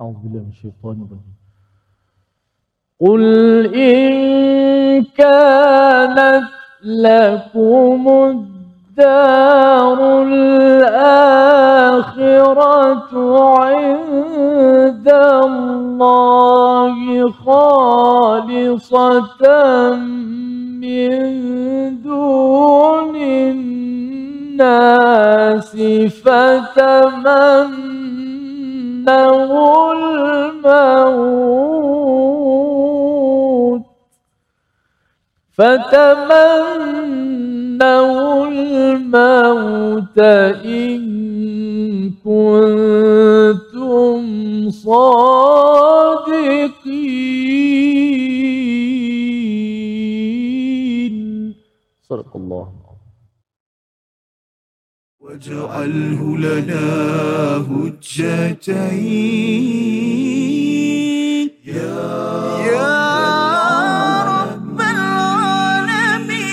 أعوذ بالله من الشيطان الرجيم. قل إن كانت لكم الدار الآخرة عند الله خالصة من دون الناس فتمنوا الموت. فتمنوا الموت إن كنتم صادقين. صدق الله. واجعله لنا هجتين. يا رب العالمين.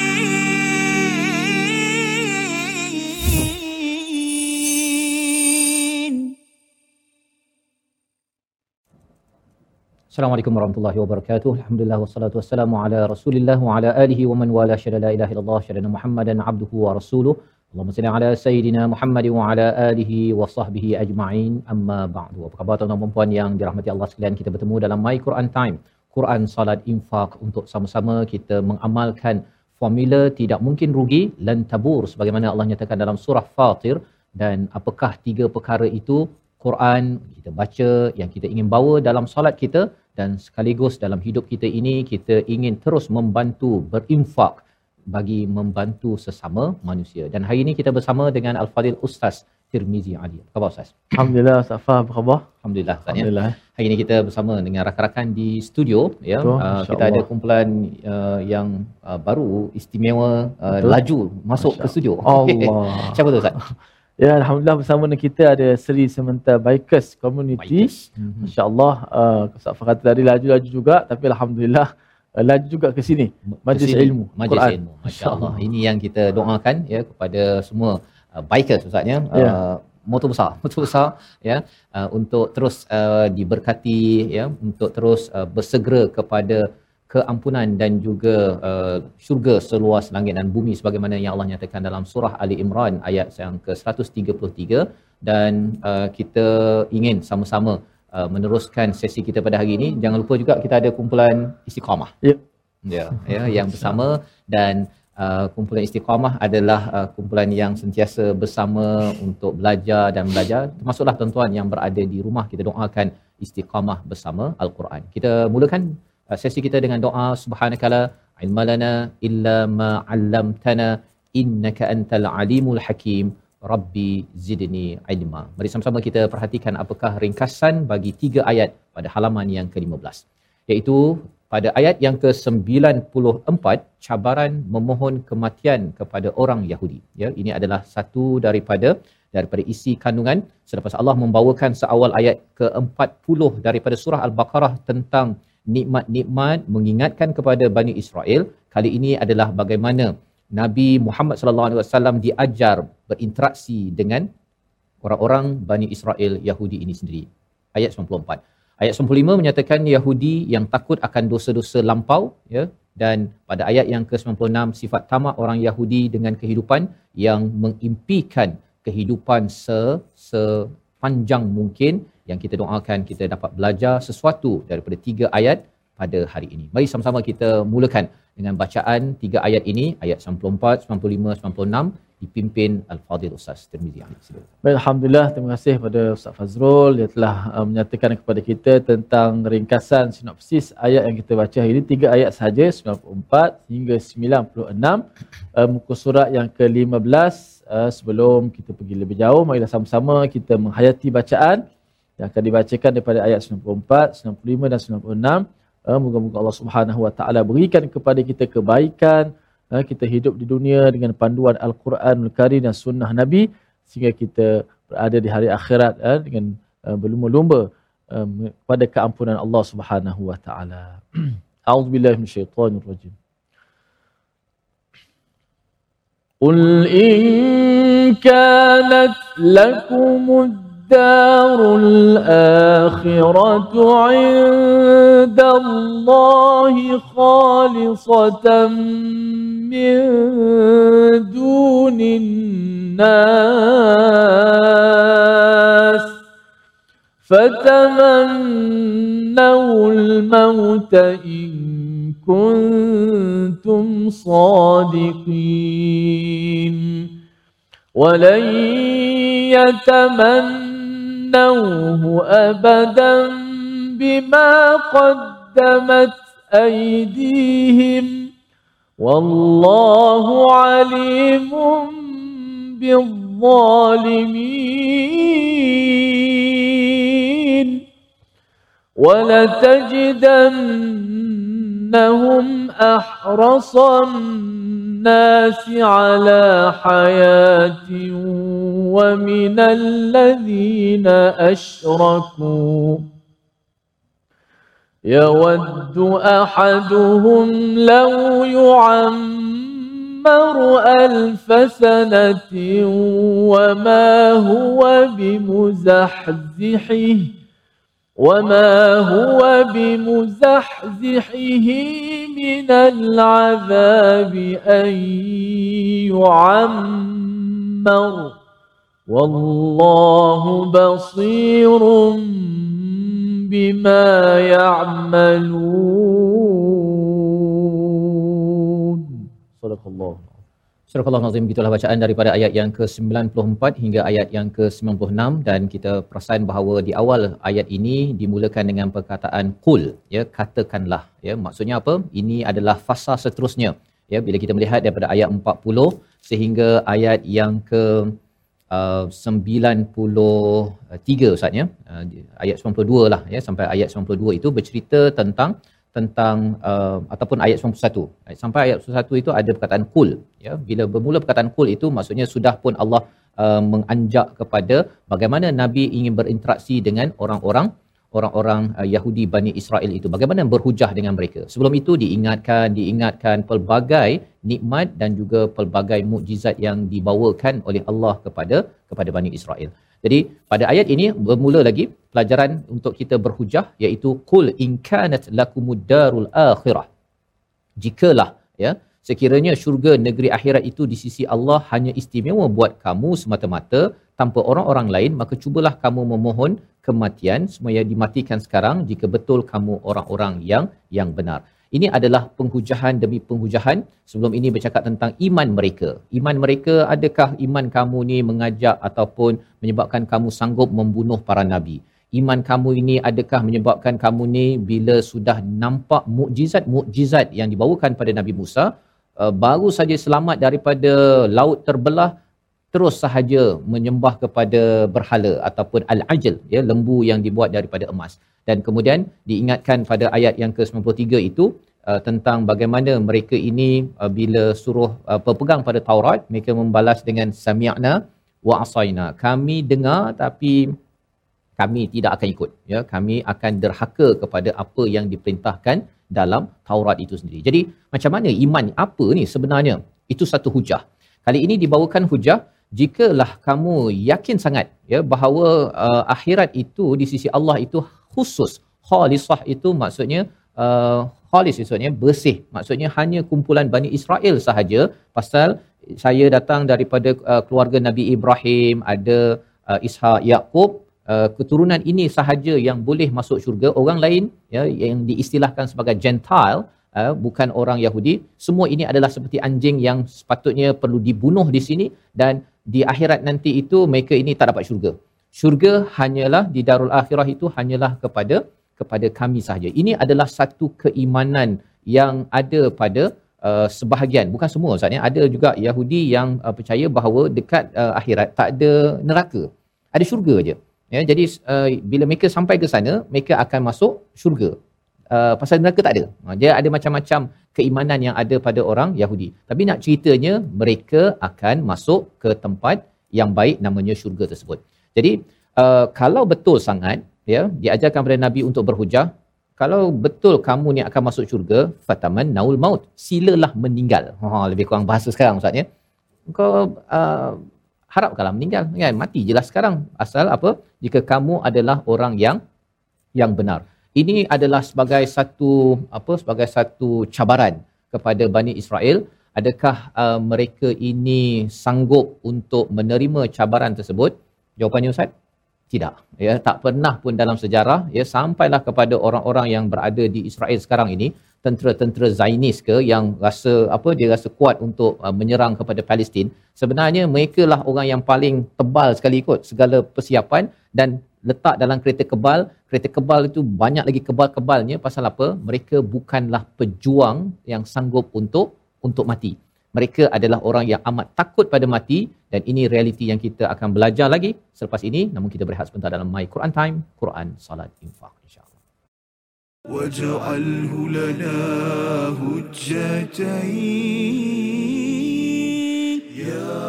السلام عليكم ورحمة الله وبركاته. الحمد لله والصلاة والسلام على رسول الله وعلى آله ومن والاه. شهد لا إله إلا الله. شهد محمدا عبده ورسوله. Allahumma salli ala sayyidina Muhammad wa ala alihi wa sahbihi ajma'in. Amma ba'du. Apa khabar tuan-tuan dan puan yang dirahmati Allah sekalian? Kita bertemu dalam My Quran Time. Quran Salat Infak untuk sama-sama kita mengamalkan formula tidak mungkin rugi lan tabur sebagaimana Allah nyatakan dalam surah Fatir dan apakah tiga perkara itu Quran kita baca yang kita ingin bawa dalam solat kita dan sekaligus dalam hidup kita ini kita ingin terus membantu berinfak bagi membantu sesama manusia. Dan hari ini kita bersama dengan Al-Fadil Ustaz Tirmizi Ali. Apa khabar Ustaz? Alhamdulillah Ustaz Fah, apa khabar? Alhamdulillah Ustaz ya. Alhamdulillah. Hari ini kita bersama dengan rakan-rakan di studio ya. Betul, Uh, kita ada Allah. kumpulan uh, yang uh, baru istimewa uh, Betul. laju masuk Masya ke studio. Allah. Siapa tu Ustaz? Ya, Alhamdulillah bersama dengan kita ada Seri Sementar Bikers Community. Baikers. Mhm. Masya Allah, uh, Ustaz tadi laju-laju juga tapi Alhamdulillah laju juga ke sini. Majlis Ke sini, ilmu, Majlis Quran. ilmu. Masya-Allah. Ini yang kita doakan ya kepada semua uh, bikers Ustaz ya. Ya. Uh, motor besar, motor besar ya uh, untuk terus uh, diberkati ya untuk terus uh, bersegera kepada keampunan dan juga uh, syurga seluas langit dan bumi sebagaimana yang Allah nyatakan dalam surah Ali Imran ayat yang ke-133 dan uh, kita ingin sama-sama uh, meneruskan sesi kita pada hari ini. Jangan lupa juga kita ada kumpulan istiqamah. Ya. ya ya yang bersama. Dan uh, kumpulan istiqamah adalah uh, kumpulan yang sentiasa bersama untuk belajar dan belajar. Termasuklah tuan-tuan yang berada di rumah kita doakan istiqamah bersama al-Quran. Kita mulakan uh, sesi kita dengan doa subhanakala ilmalana illa ma 'allamtana innaka antal alimul hakim rabbi zidni ilma. Mari sama-sama kita perhatikan apakah ringkasan bagi tiga ayat pada halaman yang ke-15 iaitu pada ayat yang ke-94 cabaran memohon kematian kepada orang Yahudi. Ya ini adalah satu daripada daripada isi kandungan. Selepas Allah membawakan seawal ayat ke-40 daripada surah al-Baqarah tentang nikmat-nikmat mengingatkan kepada Bani Israel kali ini adalah bagaimana Nabi Muhammad sallallahu alaihi wasallam diajar berinteraksi dengan orang-orang Bani Israel Yahudi ini sendiri. Ayat 94 Ayat 95 menyatakan Yahudi yang takut akan dosa-dosa lampau ya. Dan pada ayat yang ke-96 sifat tamak orang Yahudi dengan kehidupan yang mengimpikan kehidupan se sepanjang mungkin. Yang kita doakan kita dapat belajar sesuatu daripada tiga ayat pada hari ini. Mari sama-sama kita mulakan dengan bacaan tiga ayat ini ayat 94, 95, 96 dipimpin Al-Fadhil Ustaz Tirmizi Alhamdulillah. Terima kasih kepada Ustaz Fazrul yang telah uh, menyatakan kepada kita tentang ringkasan sinopsis ayat yang kita baca hari ini. Tiga ayat sahaja, 94 hingga 96. Uh, muka surat yang ke-15. Uh, sebelum kita pergi lebih jauh, marilah sama-sama kita menghayati bacaan yang akan dibacakan daripada ayat 94, 95 dan 96. Uh, moga-moga Allah Subhanahu Wa Taala berikan kepada kita kebaikan, uh, kita hidup di dunia dengan panduan Al-Quranul Karim dan sunnah Nabi sehingga kita berada di hari akhirat uh, dengan uh, berlumba-lumba um, pada keampunan Allah Subhanahu Wa Taala. A'udzubillahi minasyaitonir rajim. قل إن كانت لكم الدار الآخرة عند الله خالصة من دون الناس. فتمنوا الموت إن كنتم صادقين. ولن يتمنوه أبدا بما قدمت أيديهم والله عليم بالظالمين ولتجدنهم أحرص الناس على حياة ومن الذين أشركوا. يود أحدهم لو يعمر ألف سنة وما هو بمزحزحه وما هو بمزحزحه من العذاب أن يعمر. والله بصير بما يعملون. صدق الله. Surah Allah Nazim gitulah bacaan daripada ayat yang ke-94 hingga ayat yang ke-96. Dan kita perasan bahawa di awal ayat ini dimulakan dengan perkataan qul ya katakanlah ya. Maksudnya apa? Ini adalah fasa seterusnya ya. Bila kita melihat daripada ayat 40 sehingga ayat yang ke uh, 93 Ustaz ya. Uh, ayat 92 lah ya. Sampai ayat 92 itu bercerita tentang tentang uh, ataupun ayat 91 sampai ayat 91 itu ada perkataan kul ya. Bila bermula perkataan kul itu maksudnya sudah pun Allah uh, menganjak kepada bagaimana nabi ingin berinteraksi dengan orang-orang orang-orang uh, Yahudi Bani Israel itu. Bagaimana berhujah dengan mereka. Sebelum itu diingatkan diingatkan pelbagai nikmat dan juga pelbagai mukjizat yang dibawakan oleh Allah kepada kepada Bani Israel jadi pada ayat ini bermula lagi pelajaran untuk kita berhujah iaitu qul in kanat lakumud darul akhirah. Jikalah ya sekiranya syurga negeri akhirat itu di sisi Allah hanya istimewa buat kamu semata-mata tanpa orang-orang lain maka cubalah kamu memohon kematian semaya dimatikan sekarang jika betul kamu orang-orang yang yang benar. Ini adalah penghujahan demi penghujahan. Sebelum ini bercakap tentang iman mereka. Iman mereka, adakah iman kamu ni mengajak ataupun menyebabkan kamu sanggup membunuh para nabi? Iman kamu ini adakah menyebabkan kamu ni bila sudah nampak mukjizat-mukjizat yang dibawakan pada Nabi Musa, uh, baru saja selamat daripada laut terbelah, terus sahaja menyembah kepada berhala ataupun al-ajl, ya, lembu yang dibuat daripada emas dan kemudian diingatkan pada ayat yang ke-93 itu uh, tentang bagaimana mereka ini uh, bila suruh uh, berpegang pada Taurat mereka membalas dengan sami'na wa asaina kami dengar tapi kami tidak akan ikut ya kami akan derhaka kepada apa yang diperintahkan dalam Taurat itu sendiri. Jadi macam mana iman apa ni sebenarnya? Itu satu hujah. Kali ini dibawakan hujah jikalah kamu yakin sangat ya bahawa uh, akhirat itu di sisi Allah itu khusus. Khalisah itu maksudnya uh, khalis maksudnya bersih. Maksudnya hanya kumpulan Bani Israel sahaja pasal saya datang daripada uh, keluarga Nabi Ibrahim, ada uh, Ishak, Yaqub, uh, keturunan ini sahaja yang boleh masuk syurga. Orang lain ya yang diistilahkan sebagai gentile uh, bukan orang Yahudi, semua ini adalah seperti anjing yang sepatutnya perlu dibunuh di sini dan di akhirat nanti itu mereka ini tak dapat syurga syurga hanyalah di darul akhirah itu hanyalah kepada kepada kami sahaja. Ini adalah satu keimanan yang ada pada uh, sebahagian, bukan semua Ustaz ya. Ada juga Yahudi yang uh, percaya bahawa dekat uh, akhirat tak ada neraka. Ada syurga aja. Ya, jadi uh, bila mereka sampai ke sana, mereka akan masuk syurga. Uh, pasal neraka tak ada. Uh, dia ada macam-macam keimanan yang ada pada orang Yahudi. Tapi nak ceritanya mereka akan masuk ke tempat yang baik namanya syurga tersebut. Jadi uh, kalau betul sangat ya diajarkan kepada nabi untuk berhujah. Kalau betul kamu ni akan masuk syurga fataman naul maut silalah meninggal. Ha lebih kurang bahasa sekarang ustaz ya. Kau uh, harapkanlah meninggal kan? Mati jelas sekarang. Asal apa? Jika kamu adalah orang yang yang benar. Ini adalah sebagai satu apa sebagai satu cabaran kepada Bani Israel. Adakah uh, mereka ini sanggup untuk menerima cabaran tersebut? Jawapannya ustaz tidak. Ya tak pernah pun dalam sejarah ya sampailah kepada orang-orang yang berada di Israel sekarang ini tentera-tentera Zionis ke yang rasa apa dia rasa kuat untuk uh, menyerang kepada Palestin. Sebenarnya mereka lah orang yang paling tebal sekali ikut segala persiapan dan letak dalam kereta kebal. Kereta kebal itu banyak lagi kebal-kebalnya. Pasal apa? Mereka bukanlah pejuang yang sanggup untuk untuk mati mereka adalah orang yang amat takut pada mati dan ini realiti yang kita akan belajar lagi selepas ini namun kita berehat sebentar dalam My Quran Time Quran Salat Infak insyaallah واجعله لنا هجتين يا يا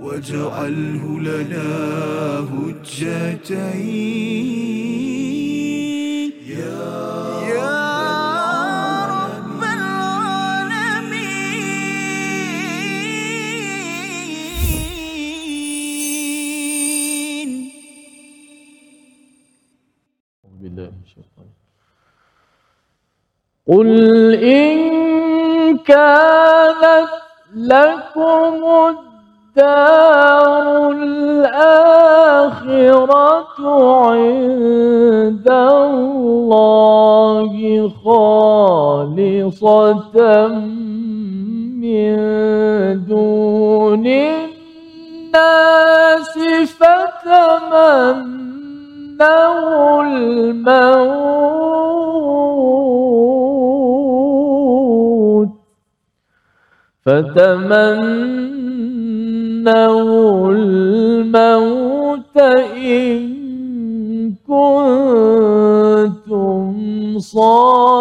واجعله لنا هجتين. يا رب العالمين. بالله قل إن كانت لكم الدار الآخرة عند الله خالصة من دون الناس فتمنوا الموت فتمنوا الموت إن كنتم صادقين.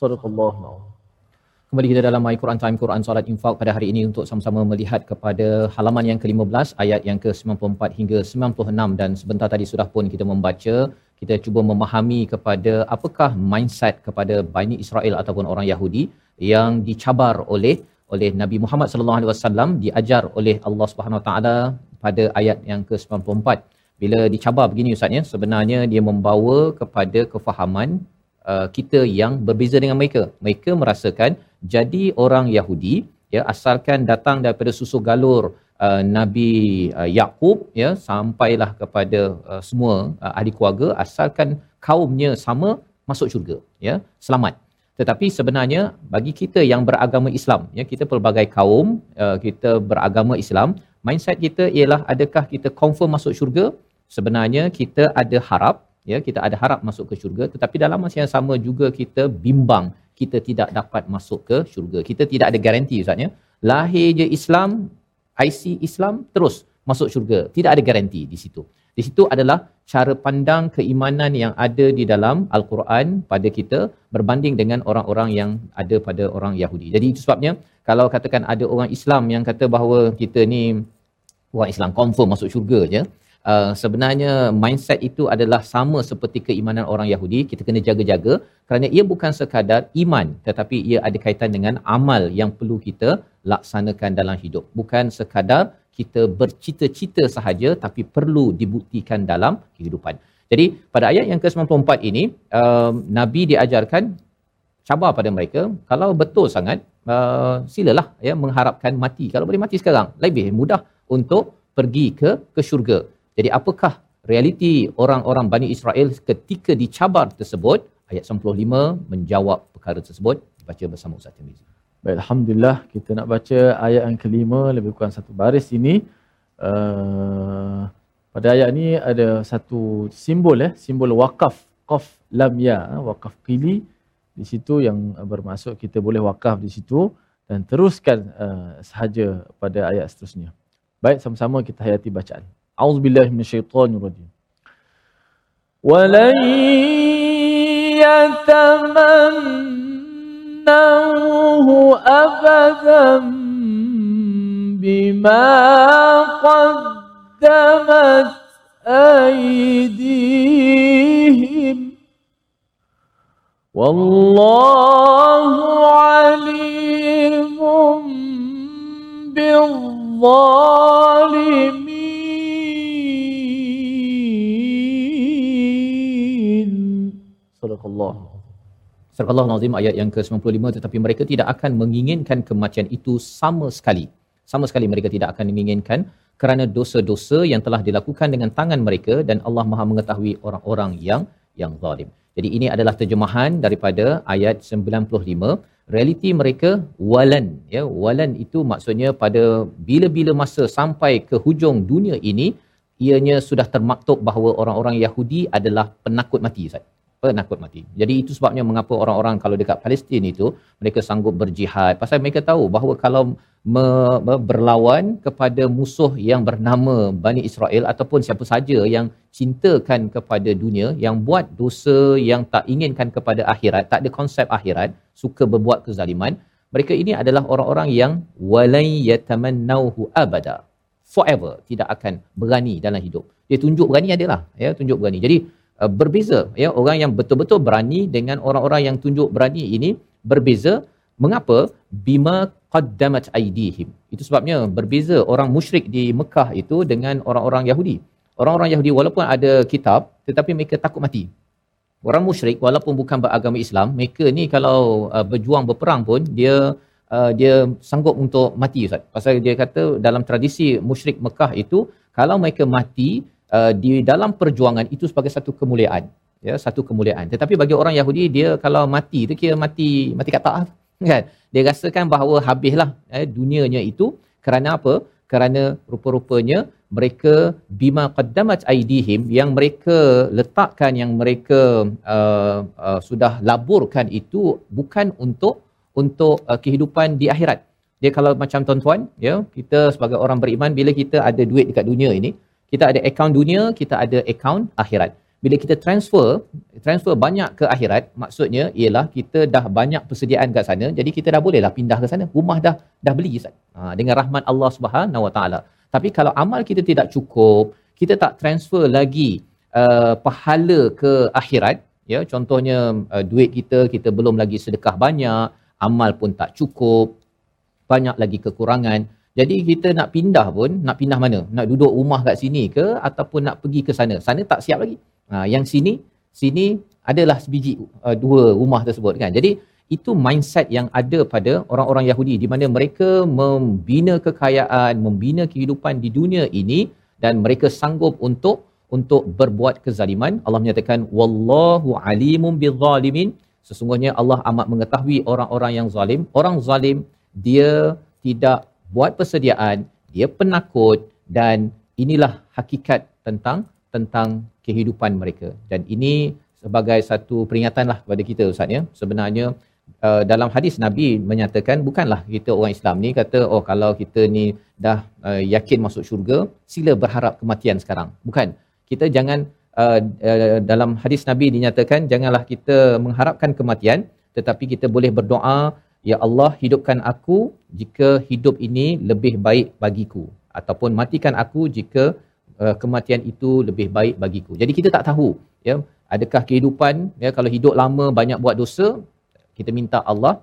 صدق الله العظيم. Kembali kita dalam My Quran Time Quran Salat Infak pada hari ini untuk sama-sama melihat kepada halaman yang ke-15 ayat yang ke-94 hingga 96 dan sebentar tadi sudah pun kita membaca kita cuba memahami kepada apakah mindset kepada Bani Israel ataupun orang Yahudi yang dicabar oleh oleh Nabi Muhammad sallallahu alaihi wasallam diajar oleh Allah Subhanahu Wa taala pada ayat yang ke-94 bila dicabar begini ustaz ya sebenarnya dia membawa kepada kefahaman uh, kita yang berbeza dengan mereka. Mereka merasakan jadi orang Yahudi ya asalkan datang daripada susu galur uh, Nabi uh, Yakub ya sampailah kepada uh, semua uh, ahli keluarga asalkan kaumnya sama masuk syurga ya selamat. Tetapi sebenarnya bagi kita yang beragama Islam ya kita pelbagai kaum uh, kita beragama Islam mindset kita ialah adakah kita confirm masuk syurga? Sebenarnya kita ada harap ya kita ada harap masuk ke syurga tetapi dalam masa yang sama juga kita bimbang kita tidak dapat masuk ke syurga. Kita tidak ada garanti ustaz ya. Lahir je Islam IC Islam terus masuk syurga. Tidak ada garanti di situ. Di situ adalah cara pandang keimanan yang ada di dalam al-Quran pada kita berbanding dengan orang-orang yang ada pada orang Yahudi. Jadi itu sebabnya kalau katakan ada orang Islam yang kata bahawa kita ni orang Islam confirm masuk syurga je, Uh, sebenarnya mindset itu adalah sama seperti keimanan orang Yahudi. Kita kena jaga-jaga kerana ia bukan sekadar iman tetapi ia ada kaitan dengan amal yang perlu kita laksanakan dalam hidup. Bukan sekadar kita bercita-cita sahaja tapi perlu dibuktikan dalam kehidupan. Jadi pada ayat yang ke-94 ini uh, Nabi diajarkan cabar pada mereka kalau betul sangat uh, silalah ya mengharapkan mati. Kalau boleh mati sekarang lebih mudah untuk pergi ke ke syurga. Jadi apakah realiti orang-orang Bani Israel ketika dicabar tersebut? Ayat 95 menjawab perkara tersebut baca bersama Ustaz Tirmizi. Baik, Alhamdulillah kita nak baca ayat yang kelima lebih kurang satu baris ini. Uh, pada ayat ini ada satu simbol eh, simbol wakaf, qaf lam ya, eh, wakaf qili di situ yang bermaksud kita boleh wakaf di situ dan teruskan uh, sahaja pada ayat seterusnya. Baik, sama-sama kita hayati bacaan. أعوذ بالله من الشيطان الرجيم. ولن يتمنوه أبدا بما قدمت أيديهم. والله عليم بالظالمين. Surah Allah Nazim ayat yang ke-95 tetapi mereka tidak akan menginginkan kematian itu sama sekali. Sama sekali mereka tidak akan menginginkan kerana dosa-dosa yang telah dilakukan dengan tangan mereka dan Allah Maha mengetahui orang-orang yang yang zalim. Jadi ini adalah terjemahan daripada ayat 95 realiti mereka walan ya walan itu maksudnya pada bila-bila masa sampai ke hujung dunia ini ianya sudah termaktub bahawa orang-orang Yahudi adalah penakut mati Ustaz penakut mati. Jadi itu sebabnya mengapa orang-orang kalau dekat Palestin itu mereka sanggup berjihad pasal mereka tahu bahawa kalau me- berlawan kepada musuh yang bernama Bani Israel ataupun siapa saja yang cintakan kepada dunia yang buat dosa yang tak inginkan kepada akhirat, tak ada konsep akhirat, suka berbuat kezaliman, mereka ini adalah orang-orang yang walai yatamannauhu abada. Forever tidak akan berani dalam hidup. Dia tunjuk berani adalah ya, tunjuk berani. Jadi uh, berbeza ya orang yang betul-betul berani dengan orang-orang yang tunjuk berani ini berbeza. Mengapa? Bima qaddamat aidihim itu sebabnya berbeza orang musyrik di Mekah itu dengan orang-orang Yahudi. Orang-orang Yahudi walaupun ada kitab tetapi mereka takut mati. Orang musyrik walaupun bukan beragama Islam mereka ni kalau uh, berjuang berperang pun dia uh, dia sanggup untuk mati ustaz. Pasal dia kata dalam tradisi musyrik Mekah itu kalau mereka mati uh, di dalam perjuangan itu sebagai satu kemuliaan ya satu kemuliaan. Tetapi bagi orang Yahudi dia kalau mati tu kira mati mati kat taat kan? Dia rasakan bahawa habislah eh, dunianya itu kerana apa? Kerana rupa-rupanya mereka bima qaddamat aidihim yang mereka letakkan yang mereka uh, uh, sudah laburkan itu bukan untuk untuk uh, kehidupan di akhirat. Dia kalau macam tuan-tuan ya kita sebagai orang beriman bila kita ada duit dekat dunia ini kita ada akaun dunia kita ada akaun akhirat. Bila kita transfer transfer banyak ke akhirat maksudnya ialah kita dah banyak persediaan kat sana jadi kita dah bolehlah pindah ke sana. Rumah dah dah beli Ustaz. Ha, dengan rahmat Allah Subhanahu Wa Taala. Tapi kalau amal kita tidak cukup kita tak transfer lagi uh, pahala ke akhirat ya contohnya uh, duit kita kita belum lagi sedekah banyak amal pun tak cukup banyak lagi kekurangan jadi kita nak pindah pun nak pindah mana? Nak duduk rumah kat sini ke ataupun nak pergi ke sana? Sana tak siap lagi. Ha, yang sini sini adalah sebiji uh, dua rumah tersebut kan? Jadi itu mindset yang ada pada orang-orang Yahudi di mana mereka membina kekayaan membina kehidupan di dunia ini dan mereka sanggup untuk untuk berbuat kezaliman. Allah menyatakan wallahu alimun bizzalimin. Sesungguhnya Allah amat mengetahui orang-orang yang zalim. Orang zalim dia tidak buat persediaan dia penakut dan inilah hakikat tentang tentang kehidupan mereka. Dan ini sebagai satu peringatan lah kepada kita Ustaz ya. Sebenarnya uh, dalam hadis Nabi menyatakan bukanlah kita orang Islam ni kata oh kalau kita ni dah uh, yakin masuk syurga sila berharap kematian sekarang bukan. Kita jangan uh, uh, dalam hadis Nabi dinyatakan janganlah kita mengharapkan kematian tetapi kita boleh berdoa ya Allah hidupkan aku jika hidup ini lebih baik bagiku ataupun matikan aku jika uh, kematian itu lebih baik bagiku. Jadi kita tak tahu ya adakah kehidupan ya kalau hidup lama banyak buat dosa kita minta Allah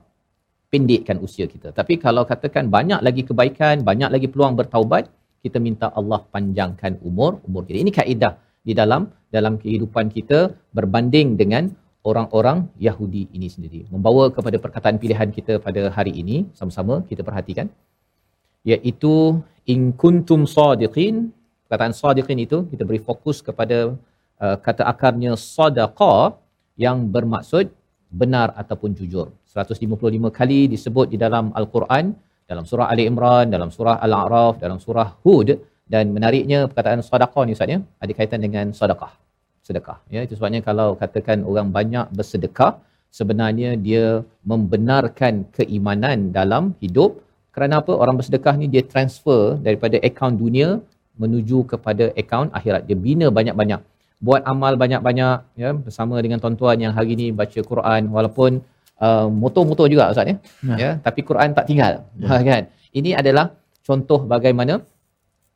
pendekkan usia kita. Tapi kalau katakan banyak lagi kebaikan, banyak lagi peluang bertaubat, kita minta Allah panjangkan umur umur kita. Ini kaedah di dalam dalam kehidupan kita berbanding dengan orang-orang Yahudi ini sendiri. Membawa kepada perkataan pilihan kita pada hari ini, sama-sama kita perhatikan. Iaitu, in kuntum sadiqin, perkataan sadiqin itu, kita beri fokus kepada uh, kata akarnya sadaqah yang bermaksud benar ataupun jujur. 155 kali disebut di dalam Al-Quran, dalam surah Ali Imran, dalam surah Al-A'raf, dalam surah Hud dan menariknya perkataan sedekah ni Ustaz ya, ada kaitan dengan sedekah. Sedekah. Ya, itu sebabnya kalau katakan orang banyak bersedekah, sebenarnya dia membenarkan keimanan dalam hidup. Kerana apa? Orang bersedekah ni dia transfer daripada akaun dunia menuju kepada akaun akhirat. Dia bina banyak-banyak. Buat amal banyak-banyak ya bersama dengan tuan-tuan yang hari ni baca Quran walaupun uh, motor-motor juga Ustaz ya. Ya. Ya, tapi Quran tak tinggal. Ya. kan? Ini adalah contoh bagaimana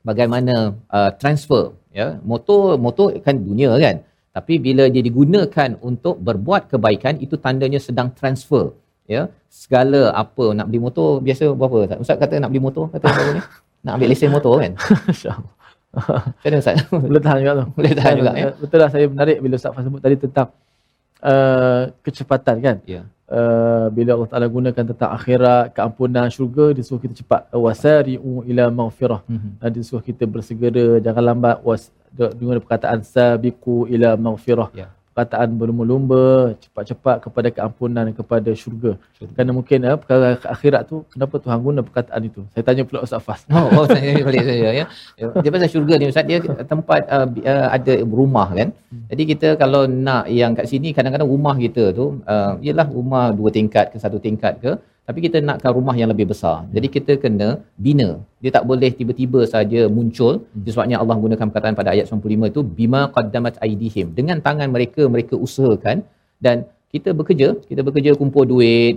bagaimana uh, transfer ya. Motor motor kan dunia kan. Tapi bila dia digunakan untuk berbuat kebaikan itu tandanya sedang transfer ya. Segala apa nak beli motor biasa berapa Ustaz? Ustaz kata nak beli motor kata apa ni? Nak ambil lesen motor kan? InsyaAllah. Macam mana Ustaz? Boleh tahan juga tu. Boleh tahan juga, ya. Betul lah saya menarik bila Ustaz Fah sebut tadi tentang uh, kecepatan kan. Ya. Uh, bila Allah Taala gunakan tentang akhirat, keampunan syurga, dia suruh kita cepat. Wasari'u ila maghfirah. Mhm. Dan dia suruh kita bersegera, jangan lambat. Was, dengan perkataan sabiqu ila maghfirah. Ya. Perkataan berlumba-lumba, cepat-cepat kepada keampunan, kepada syurga. Syurga. Kerana mungkin uh, perkara akhirat tu, kenapa Tuhan guna perkataan itu? Saya tanya pula Ustaz Fas. Oh, oh saya balik saja ya. Dia pasal syurga ni Ustaz dia tempat uh, uh, ada rumah kan. Jadi kita kalau nak yang kat sini kadang-kadang rumah kita tu uh, ialah rumah dua tingkat ke satu tingkat ke tapi kita nakkan rumah yang lebih besar. Jadi kita kena bina. Dia tak boleh tiba-tiba saja muncul. Sebabnya Allah gunakan perkataan pada ayat 95 itu bima qaddamat aidihim. Dengan tangan mereka mereka usahakan dan kita bekerja, kita bekerja kumpul duit,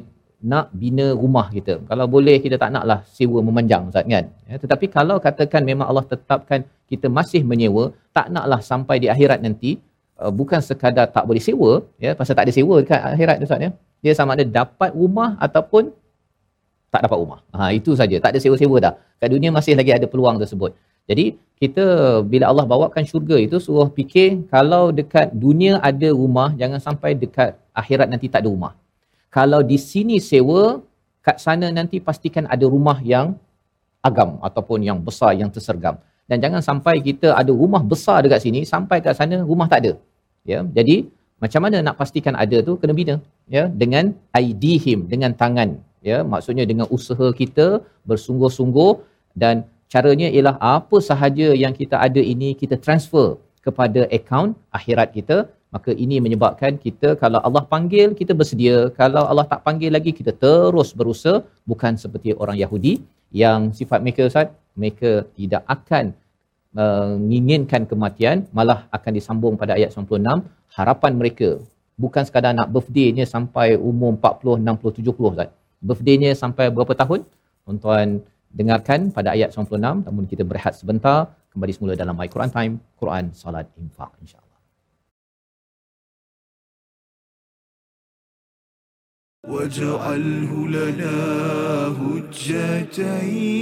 nak bina rumah kita. Kalau boleh kita tak naklah sewa memanjang Ustaz kan. Ya, tetapi kalau katakan memang Allah tetapkan kita masih menyewa, tak naklah sampai di akhirat nanti uh, bukan sekadar tak boleh sewa ya pasal tak ada sewa dekat akhirat tu ya. Dia sama ada dapat rumah ataupun tak dapat rumah. Ha itu saja. Tak ada sewa-sewa dah. Kat dunia masih lagi ada peluang tersebut. Jadi kita bila Allah bawakan syurga itu suruh fikir kalau dekat dunia ada rumah jangan sampai dekat akhirat nanti tak ada rumah. Kalau di sini sewa kat sana nanti pastikan ada rumah yang agam ataupun yang besar yang tersergam. Dan jangan sampai kita ada rumah besar dekat sini sampai kat sana rumah tak ada. Ya. Jadi macam mana nak pastikan ada tu kena bina ya dengan aidihim dengan tangan ya maksudnya dengan usaha kita bersungguh-sungguh dan caranya ialah apa sahaja yang kita ada ini kita transfer kepada akaun akhirat kita maka ini menyebabkan kita kalau Allah panggil kita bersedia kalau Allah tak panggil lagi kita terus berusaha bukan seperti orang Yahudi yang sifat mereka Ustaz mereka tidak akan uh, menginginkan kematian malah akan disambung pada ayat 96 harapan mereka bukan sekadar nak birthday-nya sampai umur 40 60 70 Ustaz birthday-nya sampai berapa tahun tuan-tuan dengarkan pada ayat 96 namun kita berehat sebentar kembali semula dalam My Quran Time Quran Salat Infak insya-Allah واجعله لنا هجتين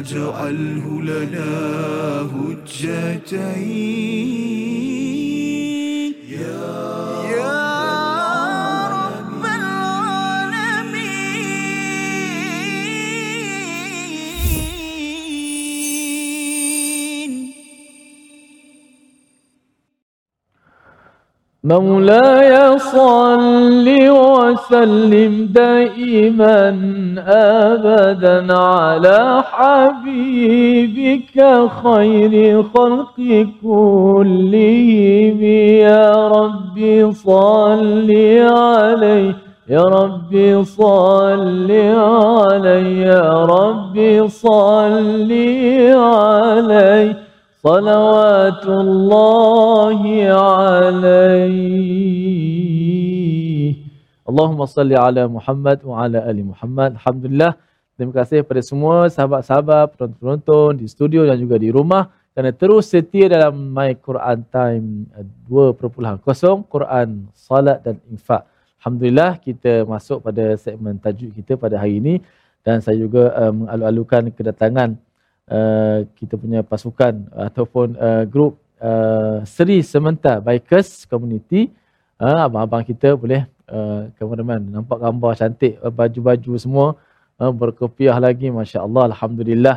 واجعله لنا هجتين. مولاي صل وسلم دائما أبدا على حبيبك خير خلق كلهم. يا ربي صل عليه يا ربي صل عليه يا ربي صل عليه. صلوات الله عليه Allahumma salli ala Muhammad wa ala ali Muhammad. Alhamdulillah. Terima kasih kepada semua sahabat-sahabat, penonton-penonton di studio dan juga di rumah kerana terus setia dalam My Quran Time 2.0 Quran, Salat dan Infak. Alhamdulillah kita masuk pada segmen tajuk kita pada hari ini dan saya juga uh, mengalu-alukan kedatangan uh, kita punya pasukan ataupun uh, grup uh, Seri Sementar Bikers Community. Uh, abang-abang kita boleh uh, kameraman nampak gambar cantik uh, baju-baju semua uh, berkopiah lagi masya-Allah alhamdulillah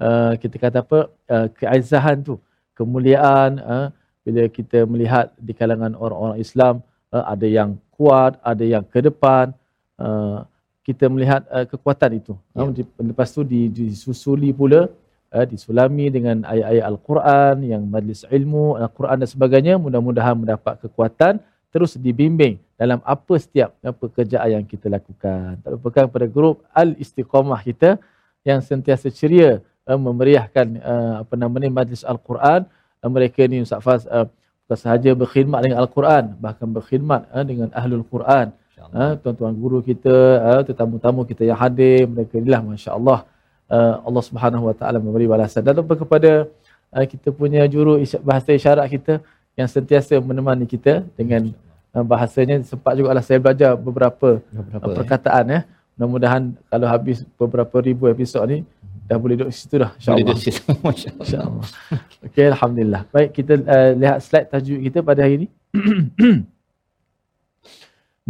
uh, kita kata apa uh, keaizahan tu kemuliaan uh, bila kita melihat di kalangan orang-orang Islam uh, ada yang kuat ada yang ke depan uh, kita melihat uh, kekuatan itu ya. uh, lepas tu disusuli pula uh, disulami dengan ayat-ayat al-Quran yang majlis ilmu al-Quran dan sebagainya mudah-mudahan mendapat kekuatan terus dibimbing dalam apa setiap pekerjaan yang kita lakukan. Tak lupakan pada grup Al-Istiqamah kita yang sentiasa ceria uh, memeriahkan uh, apa namanya majlis Al-Quran. Uh, mereka ni Ustaz Faz uh, bukan sahaja berkhidmat dengan Al-Quran, bahkan berkhidmat uh, dengan Ahlul Quran. Uh, tuan-tuan guru kita, uh, tetamu-tamu kita yang hadir, mereka inilah masya-Allah uh, Allah Subhanahu Wa Taala memberi balasan. Dan lupa kepada uh, kita punya juru bahasa isyarat kita yang sentiasa menemani kita dengan uh, bahasanya sempat juga lah saya belajar beberapa, beberapa uh, perkataan ya. Mudah-mudahan kalau habis beberapa ribu episod ni dah boleh duduk situ dah insya-Allah. Insya-Allah. Okey alhamdulillah. Baik kita uh, lihat slide tajuk kita pada hari ini.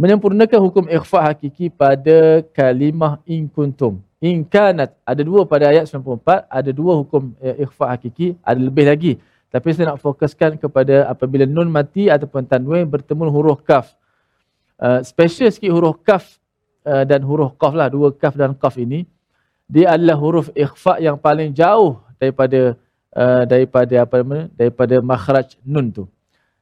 Menyempurnakan hukum ikhfa hakiki pada kalimah in kuntum. In kanat ada dua pada ayat 94, ada dua hukum uh, ikhfa hakiki, ada lebih lagi. Tapi saya nak fokuskan kepada apabila nun mati ataupun tanwin bertemu huruf kaf. Uh, special sikit huruf kaf uh, dan huruf qaf lah. Dua kaf dan qaf ini. Dia adalah huruf ikhfa yang paling jauh daripada uh, daripada apa namanya daripada makhraj nun tu.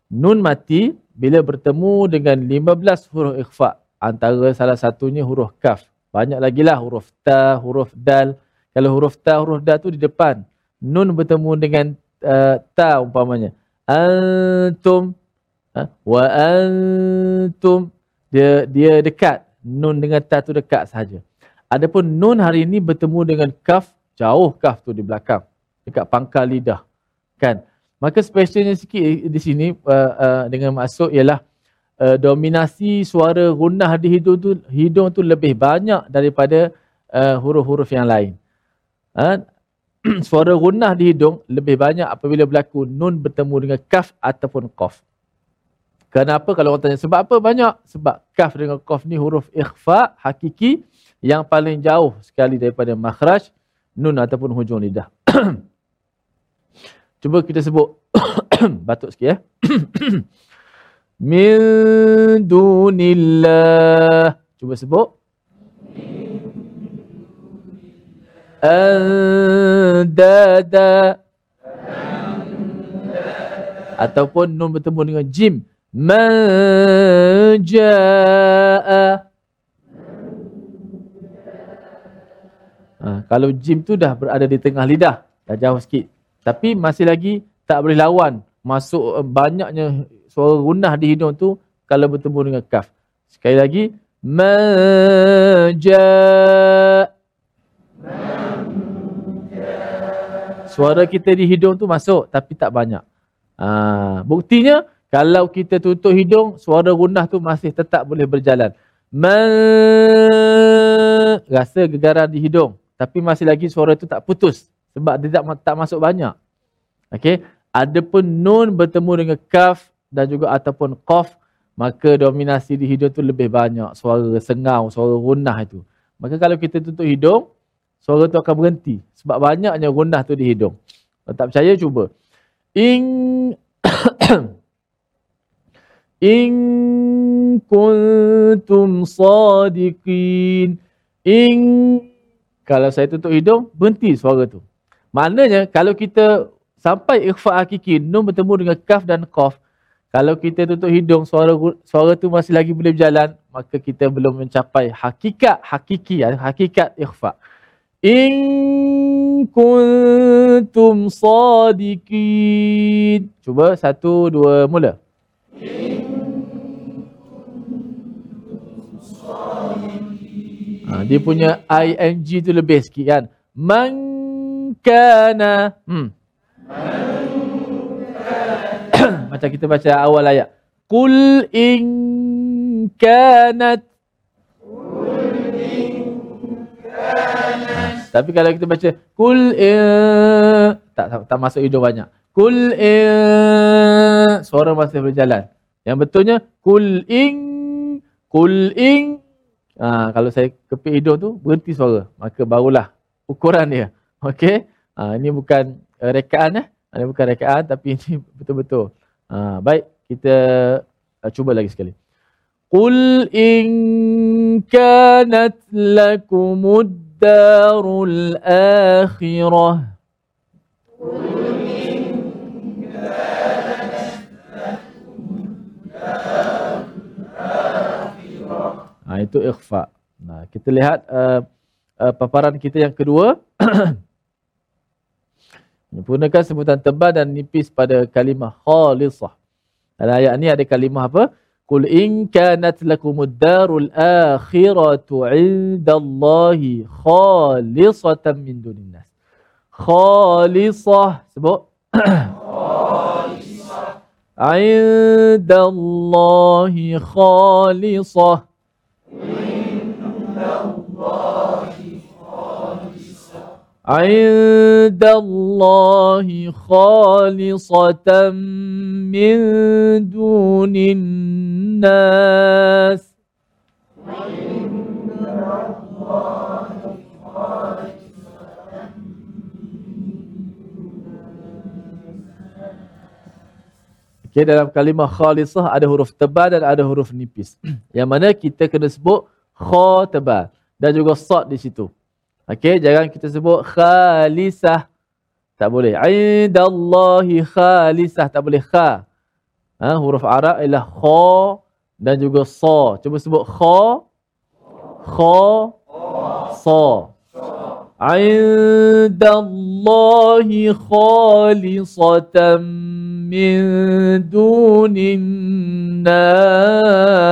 Nun mati bila bertemu dengan 15 huruf ikhfa. Antara salah satunya huruf kaf. Banyak lagi lah huruf ta, huruf dal. Kalau huruf ta, huruf dal tu di depan. Nun bertemu dengan uh, ta umpamanya. Antum uh, wa antum. Dia dia dekat. Nun dengan ta tu dekat saja adapun nun hari ini bertemu dengan kaf jauh kaf tu di belakang. Dekat pangkal lidah. Kan? Maka specialnya sikit di sini uh, uh, dengan masuk ialah uh, dominasi suara gunnah di hidung tu hidung tu lebih banyak daripada uh, huruf-huruf yang lain uh, suara gunnah di hidung lebih banyak apabila berlaku nun bertemu dengan kaf ataupun qaf. Kenapa kalau orang tanya sebab apa banyak? Sebab kaf dengan qaf ni huruf ikhfa hakiki yang paling jauh sekali daripada makhraj nun ataupun hujung lidah. Cuba kita sebut batuk sikit ya. Min dunillah. Cuba sebut. Andada. Ataupun nun bertemu dengan jim. Majaa ha, kalau jim tu dah berada di tengah lidah dah jauh sikit. Tapi masih lagi tak boleh lawan. Masuk eh, banyaknya suara gunah di hidung tu kalau bertemu dengan kaf sekali lagi majaa Suara kita di hidung tu masuk tapi tak banyak. Ha, buktinya kalau kita tutup hidung, suara gundah tu masih tetap boleh berjalan. Me rasa gegaran di hidung tapi masih lagi suara tu tak putus sebab dia tak, tak masuk banyak. Okey, adapun nun bertemu dengan kaf dan juga ataupun qaf maka dominasi di hidung tu lebih banyak suara sengau, suara gundah itu. Maka kalau kita tutup hidung, suara tu akan berhenti sebab banyaknya gundah tu di hidung. Kalau tak percaya cuba. Ing In kuntum sadiqin. In kalau saya tutup hidung, berhenti suara tu. Maknanya kalau kita sampai ikhfa hakiki, nun bertemu dengan kaf dan qaf, kalau kita tutup hidung, suara suara tu masih lagi boleh berjalan, maka kita belum mencapai hakikat hakiki, hakikat ikhfa. In kuntum sadiqin. Cuba satu, dua, mula. Ha, dia punya ing tu lebih sikit kan. Man kana. Hmm. Macam kita baca awal ayat. Kul in kanat Tapi kalau kita baca kul tak, tak tak masuk hidung banyak. Kul suara masih berjalan. Yang betulnya kul ing kul ing ha, kalau saya kepit hidung tu berhenti suara. Maka barulah ukuran dia. Okey. Ha, ini bukan rekaan eh. Ini bukan rekaan tapi ini betul-betul. Ha, baik, kita uh, cuba lagi sekali. Qul in kanat lakumud darul akhirah. Ha, itu ikhfa. Nah, kita lihat uh, uh, paparan kita yang kedua. Menyempurnakan sebutan tebal dan nipis pada kalimah khalisah. Dalam ayat ni ada kalimah apa? Qul in kanat lakumud darul akhiratu indallahi khalisatan min dunillah. Khalisah sebut khalisah. indallahi khalisah. Indallahi عند الله خالصة من دون الناس Okay, dalam kalimah khalisah ada huruf tebal dan ada huruf nipis. Yang mana kita kena sebut kha tebal dan juga sad di situ. Okey, jangan kita sebut khalisah. Tak boleh. Indallahi khalisah. Tak boleh kha. Ha, huruf Arab ialah kha dan juga sa. Cuba sebut kha. Kha. Sa. Indallahi khalisatan min dunin nas.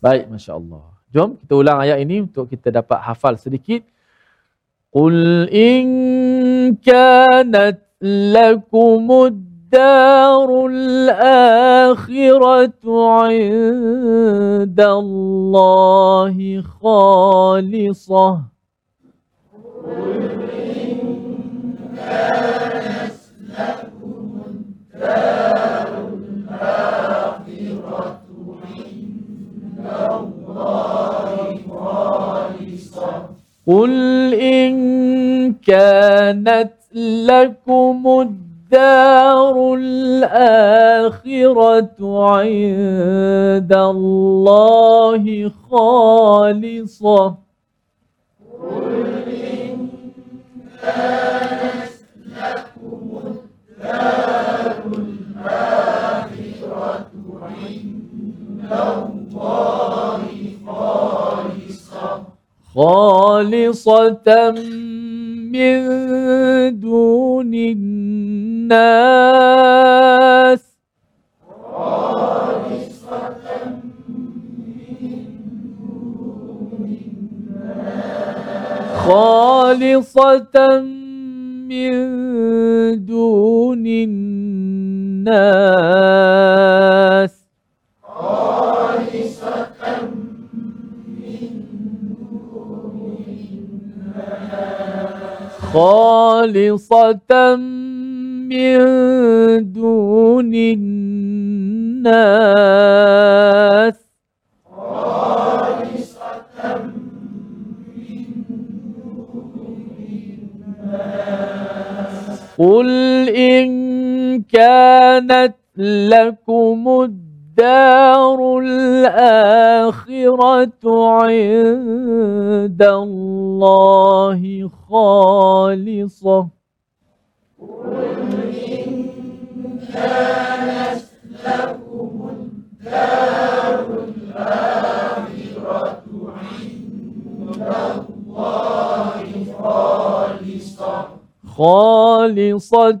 Baik, Masya Allah. Jom kita ulang ayat ini untuk kita dapat hafal sedikit. Qul in kanat lakumud darul akhiratu inda Allahi khalisah. Qul in kanat lakumud darul قل إن كانت لكم الدار الآخرة عند الله خالصة قل إن كانت لكم الدار خالصة من دون الناس. خالصة من دون الناس. خالصة من دون الناس. خالصة من دون الناس قل إن كانت لكم الدنيا وللدار الآخرة عند الله خالصة. قل إن كانت لكم الدار الآخرة عند الله خالصة. خالصة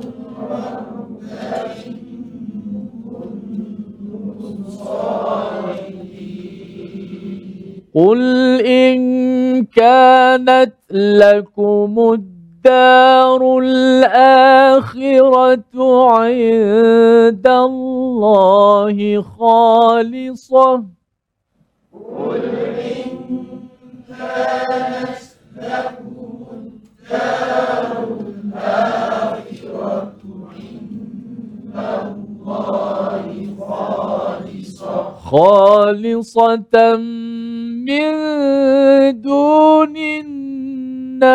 قل إن كانت لكم الدار الآخرة عند الله خالصة قل إن كانت لكم الدار الآخرة عند الله خالصة من دون الناس.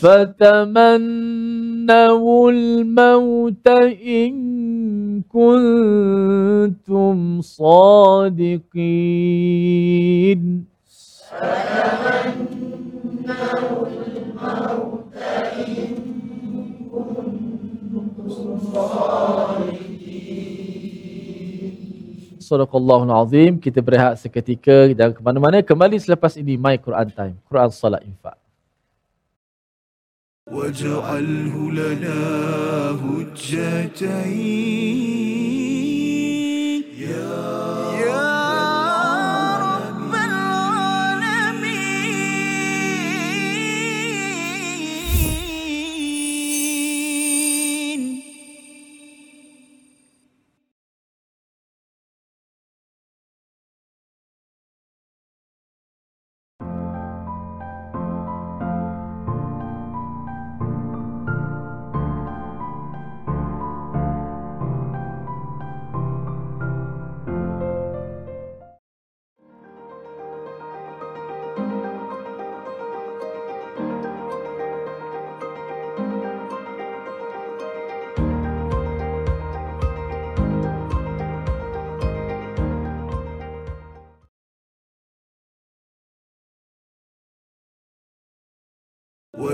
فتمنوا الموت إن كنتم صادقين. Sadaqallahul Azim. Kita berehat seketika dan ke mana-mana. Kembali selepas ini My Quran Time. Quran Salat Infak. واجعله لنا هجتين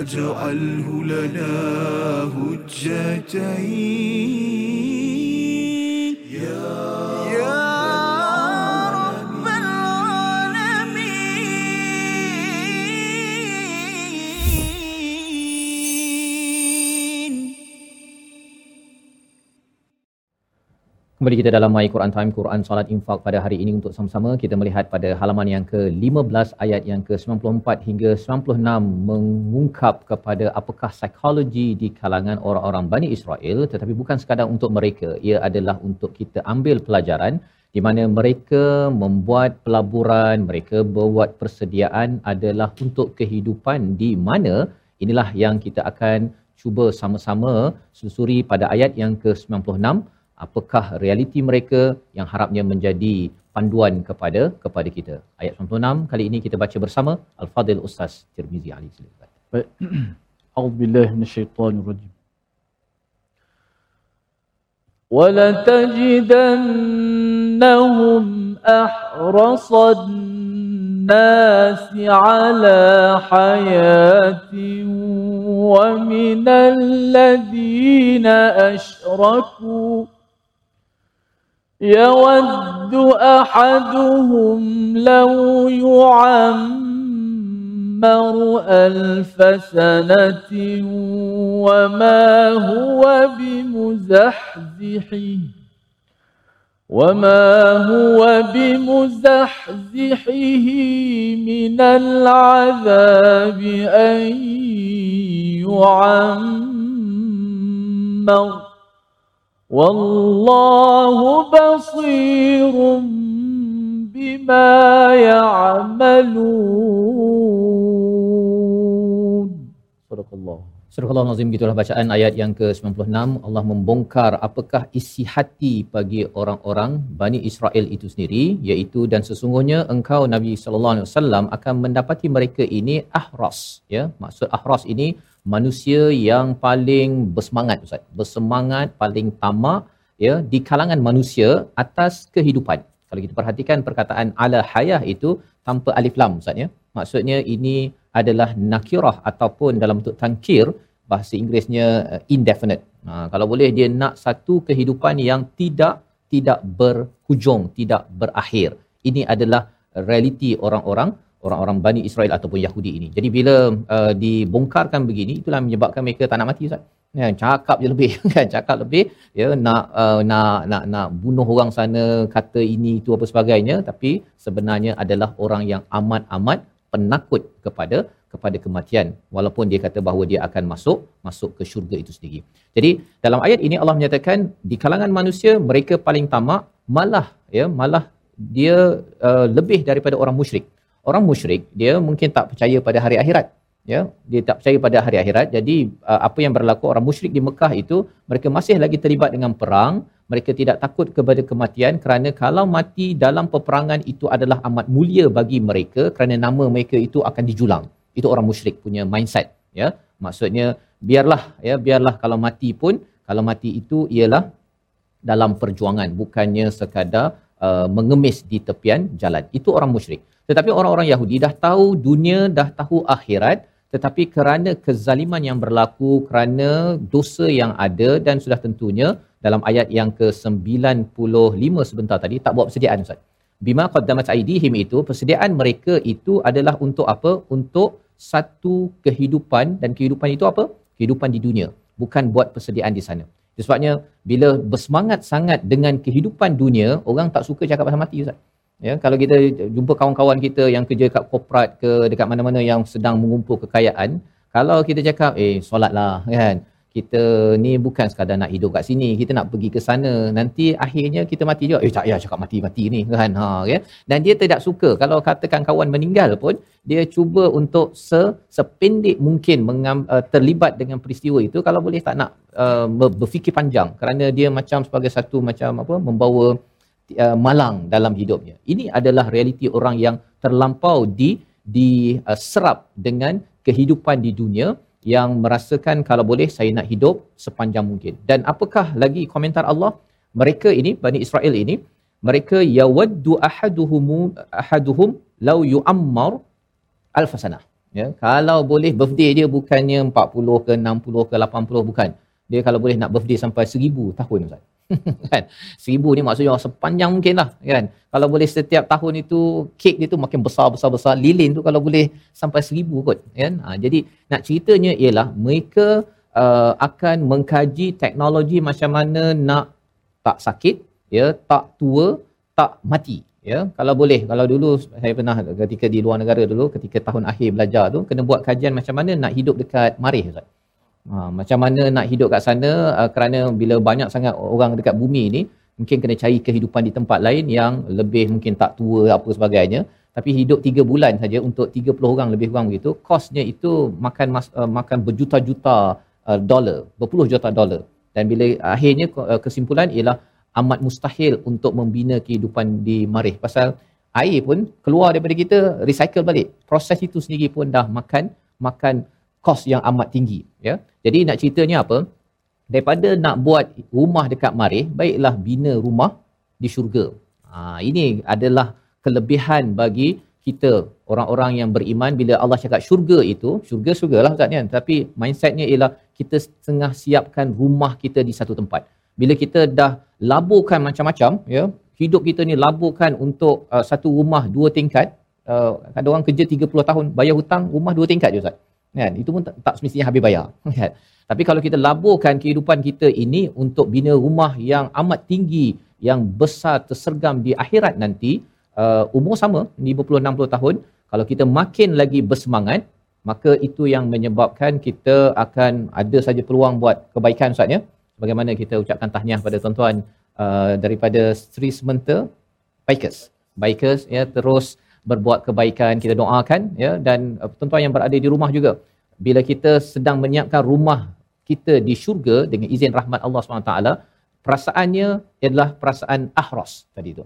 واجعله لنا هجتين. Kembali kita dalam My Quran Time, Quran Salat Infak pada hari ini untuk sama-sama kita melihat pada halaman yang ke-15 ayat yang ke-94 hingga 96 mengungkap kepada apakah psikologi di kalangan orang-orang Bani Israel tetapi bukan sekadar untuk mereka, ia adalah untuk kita ambil pelajaran di mana mereka membuat pelaburan, mereka buat persediaan adalah untuk kehidupan di mana inilah yang kita akan cuba sama-sama susuri pada ayat yang ke-96 apakah realiti mereka yang harapnya menjadi panduan kepada kepada kita. Ayat 96 kali ini kita baca bersama Al-Fadil Ustaz Tirmizi Ali silakan. Baik. A'udzu billahi minasyaitonir rajim. ولتجدنهم أحرص الناس على حياة ومن الذين أشركوا يود أحدهم لو يعمر ألف سنة وما هو بمزحزحه وما هو بمزحزحه من العذاب أن يعمر. والله بصير بما يعملون. صدق الله. Surah Allah Nazim gitulah bacaan ayat yang ke-96. Allah membongkar apakah isi hati bagi orang-orang Bani Israel itu sendiri iaitu dan sesungguhnya engkau Nabi sallallahu alaihi wasallam akan mendapati mereka ini ahras ya. Maksud ahras ini manusia yang paling bersemangat ustaz. Bersemangat paling tamak ya di kalangan manusia atas kehidupan. Kalau kita perhatikan perkataan ala hayah itu tanpa alif lam ustaz ya. Maksudnya ini adalah nakirah ataupun dalam bentuk tankir bahasa Inggerisnya uh, indefinite. Ha, kalau boleh dia nak satu kehidupan yang tidak tidak berhujung, tidak berakhir. Ini adalah realiti orang-orang orang-orang Bani Israel ataupun Yahudi ini. Jadi bila uh, dibongkarkan begini itulah menyebabkan mereka tak nak mati Ustaz. Ya, cakap je lebih kan cakap lebih ya nak uh, nak nak nak bunuh orang sana kata ini itu apa sebagainya tapi sebenarnya adalah orang yang amat-amat penakut kepada kepada kematian walaupun dia kata bahawa dia akan masuk masuk ke syurga itu sendiri. Jadi dalam ayat ini Allah menyatakan di kalangan manusia mereka paling tamak malah ya malah dia uh, lebih daripada orang musyrik. Orang musyrik dia mungkin tak percaya pada hari akhirat ya dia tak percaya pada hari akhirat jadi uh, apa yang berlaku orang musyrik di Mekah itu mereka masih lagi terlibat dengan perang mereka tidak takut kepada kematian kerana kalau mati dalam peperangan itu adalah amat mulia bagi mereka kerana nama mereka itu akan dijulang. Itu orang musyrik punya mindset ya. Maksudnya biarlah ya biarlah kalau mati pun kalau mati itu ialah dalam perjuangan bukannya sekadar uh, mengemis di tepian jalan. Itu orang musyrik. Tetapi orang-orang Yahudi dah tahu dunia dah tahu akhirat tetapi kerana kezaliman yang berlaku kerana dosa yang ada dan sudah tentunya dalam ayat yang ke-95 sebentar tadi tak buat persediaan ustaz. Bima qaddamat aidihim itu persediaan mereka itu adalah untuk apa? Untuk satu kehidupan. Dan kehidupan itu apa? Kehidupan di dunia. Bukan buat persediaan di sana. Sebabnya bila bersemangat sangat dengan kehidupan dunia orang tak suka cakap pasal mati ustaz ya kalau kita jumpa kawan-kawan kita yang kerja kat korporat ke dekat mana-mana yang sedang mengumpul kekayaan kalau kita cakap eh solatlah kan kita ni bukan sekadar nak hidup kat sini kita nak pergi ke sana nanti akhirnya kita mati juga. Eh tak ya cakap mati-mati ni kan ha ya. Dan dia tidak suka. Kalau katakan kawan meninggal pun dia cuba untuk se sependek mungkin mengam, uh, terlibat dengan peristiwa itu kalau boleh tak nak uh, berfikir panjang. Kerana dia macam sebagai satu macam apa membawa uh, malang dalam hidupnya ini adalah realiti orang yang terlampau di diserap uh, dengan kehidupan di dunia yang merasakan kalau boleh saya nak hidup sepanjang mungkin. Dan apakah lagi komentar Allah? Mereka ini Bani Israel ini mereka yawaddu ahaduhum ahaduhum law yu'ammar alf sanah. Ya, kalau boleh birthday dia bukannya 40 ke 60 ke 80 bukan. Dia kalau boleh nak birthday sampai 1000 tahun Ustaz. kan? Seribu ni maksudnya sepanjang mungkin lah kan? Kalau boleh setiap tahun itu kek dia tu makin besar besar. Besar lilin tu kalau boleh sampai seribu kot kan? Ha, jadi nak ceritanya ialah mereka uh, akan mengkaji teknologi macam mana nak tak sakit ya tak tua tak mati ya? Kalau boleh kalau dulu saya pernah ketika di luar negara dulu ketika tahun akhir belajar tu kena buat kajian macam mana nak hidup dekat marih Ustaz Ha, macam mana nak hidup kat sana uh, kerana bila banyak sangat orang dekat bumi ni mungkin kena cari kehidupan di tempat lain yang lebih mungkin tak tua apa sebagainya. Tapi hidup 3 bulan saja untuk 30 orang lebih kurang begitu kosnya itu makan mas, uh, makan berjuta-juta uh, dolar berpuluh juta dolar dan bila akhirnya uh, kesimpulan ialah amat mustahil untuk membina kehidupan di marih. Pasal air pun keluar daripada kita recycle balik. Proses itu sendiri pun dah makan makan kos yang amat tinggi ya. Jadi nak ceritanya apa? Daripada nak buat rumah dekat marih baiklah bina rumah di syurga. Ha, ini adalah kelebihan bagi kita orang-orang yang beriman. Bila Allah cakap syurga itu syurga syurga lah Ustaz kan? Tapi mindsetnya ialah kita setengah siapkan rumah kita di satu tempat. Bila kita dah laburkan macam-macam ya hidup kita ni laburkan untuk uh, satu rumah dua tingkat uh, ada orang kerja 30 tahun bayar hutang rumah dua tingkat je Ustaz kan? Itu pun tak, tak semestinya habis bayar kan? Tapi kalau kita laburkan kehidupan kita ini untuk bina rumah yang amat tinggi yang besar tersergam di akhirat nanti uh, umur sama 50 60 tahun kalau kita makin lagi bersemangat maka itu yang menyebabkan kita akan ada saja peluang buat kebaikan ustaz ya? Bagaimana kita ucapkan tahniah pada tuan-tuan uh, daripada Sri Sementa Bikers. Bikers ya terus berbuat kebaikan kita doakan ya. Dan uh, tuan-tuan yang berada di rumah juga bila kita sedang menyiapkan rumah kita di syurga dengan izin rahmat Allah SWT perasaannya adalah perasaan ahras tadi tu.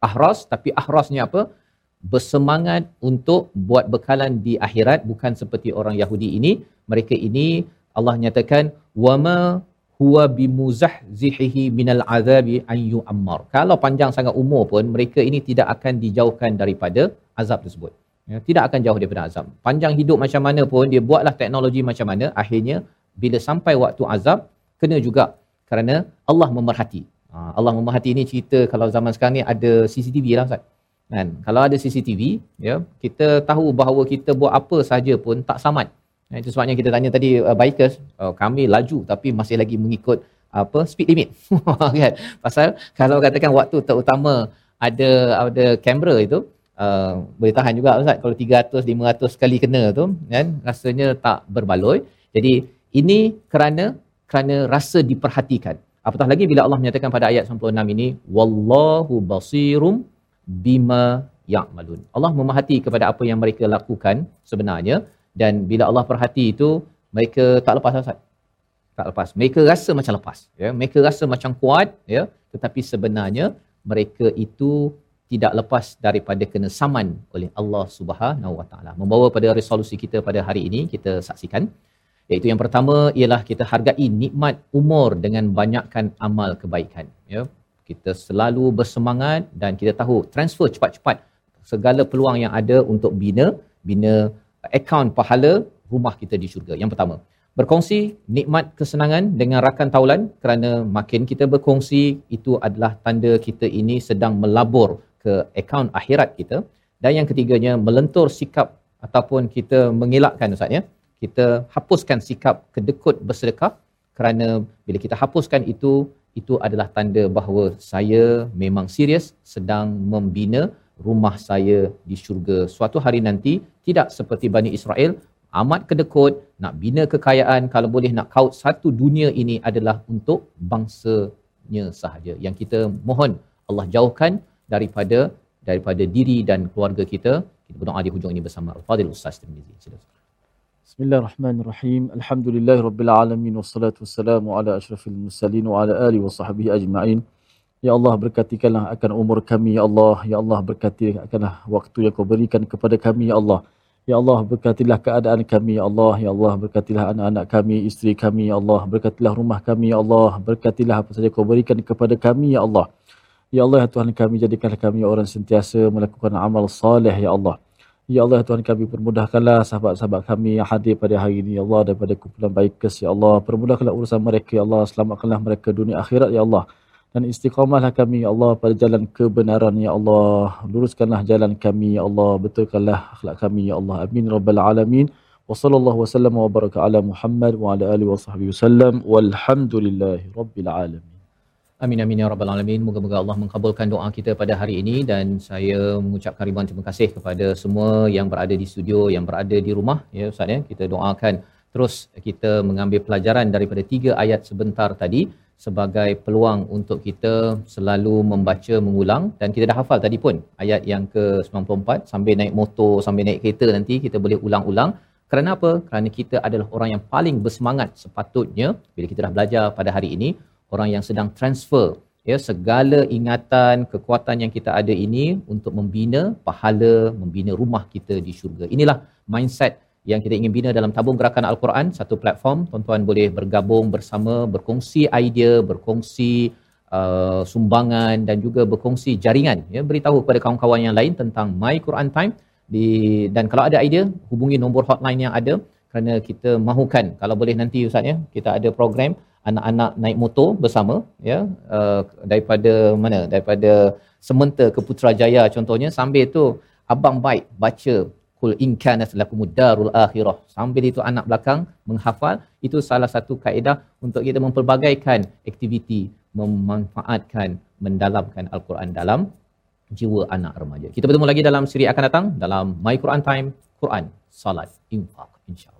Ahras tapi ahrasnya apa? Bersemangat untuk buat bekalan di akhirat bukan seperti orang Yahudi ini. Mereka ini Allah nyatakan wama huwa bimuzahzihihi minal azabi an yu'ammar. Kalau panjang sangat umur pun mereka ini tidak akan dijauhkan daripada azab tersebut. Ya, tidak akan jauh daripada azab. Panjang hidup macam mana pun dia buatlah teknologi macam mana akhirnya bila sampai waktu azab kena juga kerana Allah memerhati. Ha, Allah memerhati ini cerita kalau zaman sekarang ni ada CCTV lah Ustaz. Kan? Kalau ada CCTV ya kita tahu bahawa kita buat apa saja pun tak samat itu sebabnya kita tanya tadi uh, bikers uh, kami laju tapi masih lagi mengikut apa speed limit. Kan? Pasal kalau katakan waktu terutama ada ada kamera itu uh, boleh tahan juga Ustaz. Kalau 300 500 sekali kena tu kan rasanya tak berbaloi. Jadi ini kerana kerana rasa diperhatikan. Apatah lagi bila Allah menyatakan pada ayat 96 ini wallahu basirum bima ya'malun. Allah memahati kepada apa yang mereka lakukan sebenarnya dan bila Allah perhati itu mereka tak lepas Ustaz. Tak lepas. Mereka rasa macam lepas ya. Mereka rasa macam kuat ya. Tetapi sebenarnya mereka itu tidak lepas daripada kena saman oleh Allah Subhanahu Wa Taala. Membawa pada resolusi kita pada hari ini kita saksikan. Iaitu yang pertama ialah kita hargai nikmat umur dengan banyakkan amal kebaikan ya. Kita selalu bersemangat dan kita tahu transfer cepat-cepat segala peluang yang ada untuk bina. Bina akaun pahala rumah kita di syurga. Yang pertama, berkongsi nikmat kesenangan dengan rakan taulan kerana makin kita berkongsi itu adalah tanda kita ini sedang melabur ke akaun akhirat kita dan yang ketiganya melentur sikap ataupun kita mengelakkan ustaz ya kita hapuskan sikap kedekut bersedekah kerana bila kita hapuskan itu itu adalah tanda bahawa saya memang serius sedang membina rumah saya di syurga. Suatu hari nanti tidak seperti Bani Israel amat kedekut nak bina kekayaan kalau boleh nak kaut satu dunia ini adalah untuk bangsanya sahaja. Yang kita mohon Allah jauhkan daripada daripada diri dan keluarga kita. Kita berdoa di hujung ini bersama Al-Fadil Ustaz Tirmizi. Bismillahirrahmanirrahim. Alhamdulillahirabbil alamin. Wassalatu wassalamu ala asyrafil mursalin wa ala alihi wasahbihi ajma'in. Ya Allah berkatikanlah akan umur kami ya Allah. Ya Allah berkatikanlah waktu yang kau berikan kepada kami ya Allah. Ya Allah berkatilah keadaan kami ya Allah. Ya Allah berkatilah anak-anak kami, isteri kami ya Allah. Berkatilah rumah kami ya Allah. Berkatilah apa saja kau berikan kepada kami ya Allah. Ya Allah ya Tuhan kami jadikanlah kami orang sentiasa melakukan amal saleh ya Allah. Ya Allah ya Tuhan kami permudahkanlah sahabat-sahabat kami yang hadir pada hari ini ya Allah daripada kumpulan baikers ya Allah. Permudahkanlah urusan mereka ya Allah. Selamatkanlah mereka dunia akhirat ya Allah. Dan istiqamahlah kami ya Allah pada jalan kebenaran ya Allah. Luruskanlah jalan kami ya Allah. Betulkanlah akhlak kami ya Allah. Amin rabbal alamin. Wa sallallahu wa sallam wa baraka ala Muhammad wa ala alihi wa sahbihi wasallam. Walhamdulillahi rabbil alamin. Amin amin ya rabbal alamin. Moga-moga Allah mengabulkan doa kita pada hari ini dan saya mengucapkan ribuan terima kasih kepada semua yang berada di studio, yang berada di rumah ya Ustaz ya. Kita doakan terus kita mengambil pelajaran daripada tiga ayat sebentar tadi sebagai peluang untuk kita selalu membaca mengulang. Dan kita dah hafal tadi pun ayat yang ke-94 sambil naik motor sambil naik kereta nanti kita boleh ulang-ulang. Kerana apa? Kerana kita adalah orang yang paling bersemangat sepatutnya bila kita dah belajar pada hari ini. Orang yang sedang transfer ya segala ingatan kekuatan yang kita ada ini untuk membina pahala membina rumah kita di syurga. Inilah mindset yang kita ingin bina dalam tabung gerakan al-Quran. Satu platform tuan-tuan boleh bergabung bersama berkongsi idea berkongsi uh, sumbangan dan juga berkongsi jaringan ya. Beritahu kepada kawan-kawan yang lain tentang my Quran time. Di dan kalau ada idea hubungi nombor hotline yang ada kerana kita mahukan. Kalau boleh nanti ustaz ya kita ada program anak-anak naik motor bersama ya uh, daripada mana? Daripada Sementa ke Putrajaya contohnya. Sambil tu abang baik baca kul in kana lakum darul akhirah sambil itu anak belakang menghafal itu salah satu kaedah untuk kita mempelbagaikan aktiviti memanfaatkan mendalamkan al-Quran dalam jiwa anak remaja. Kita bertemu lagi dalam siri akan datang dalam My Quran Time, Quran, Salat, Infak insya-Allah.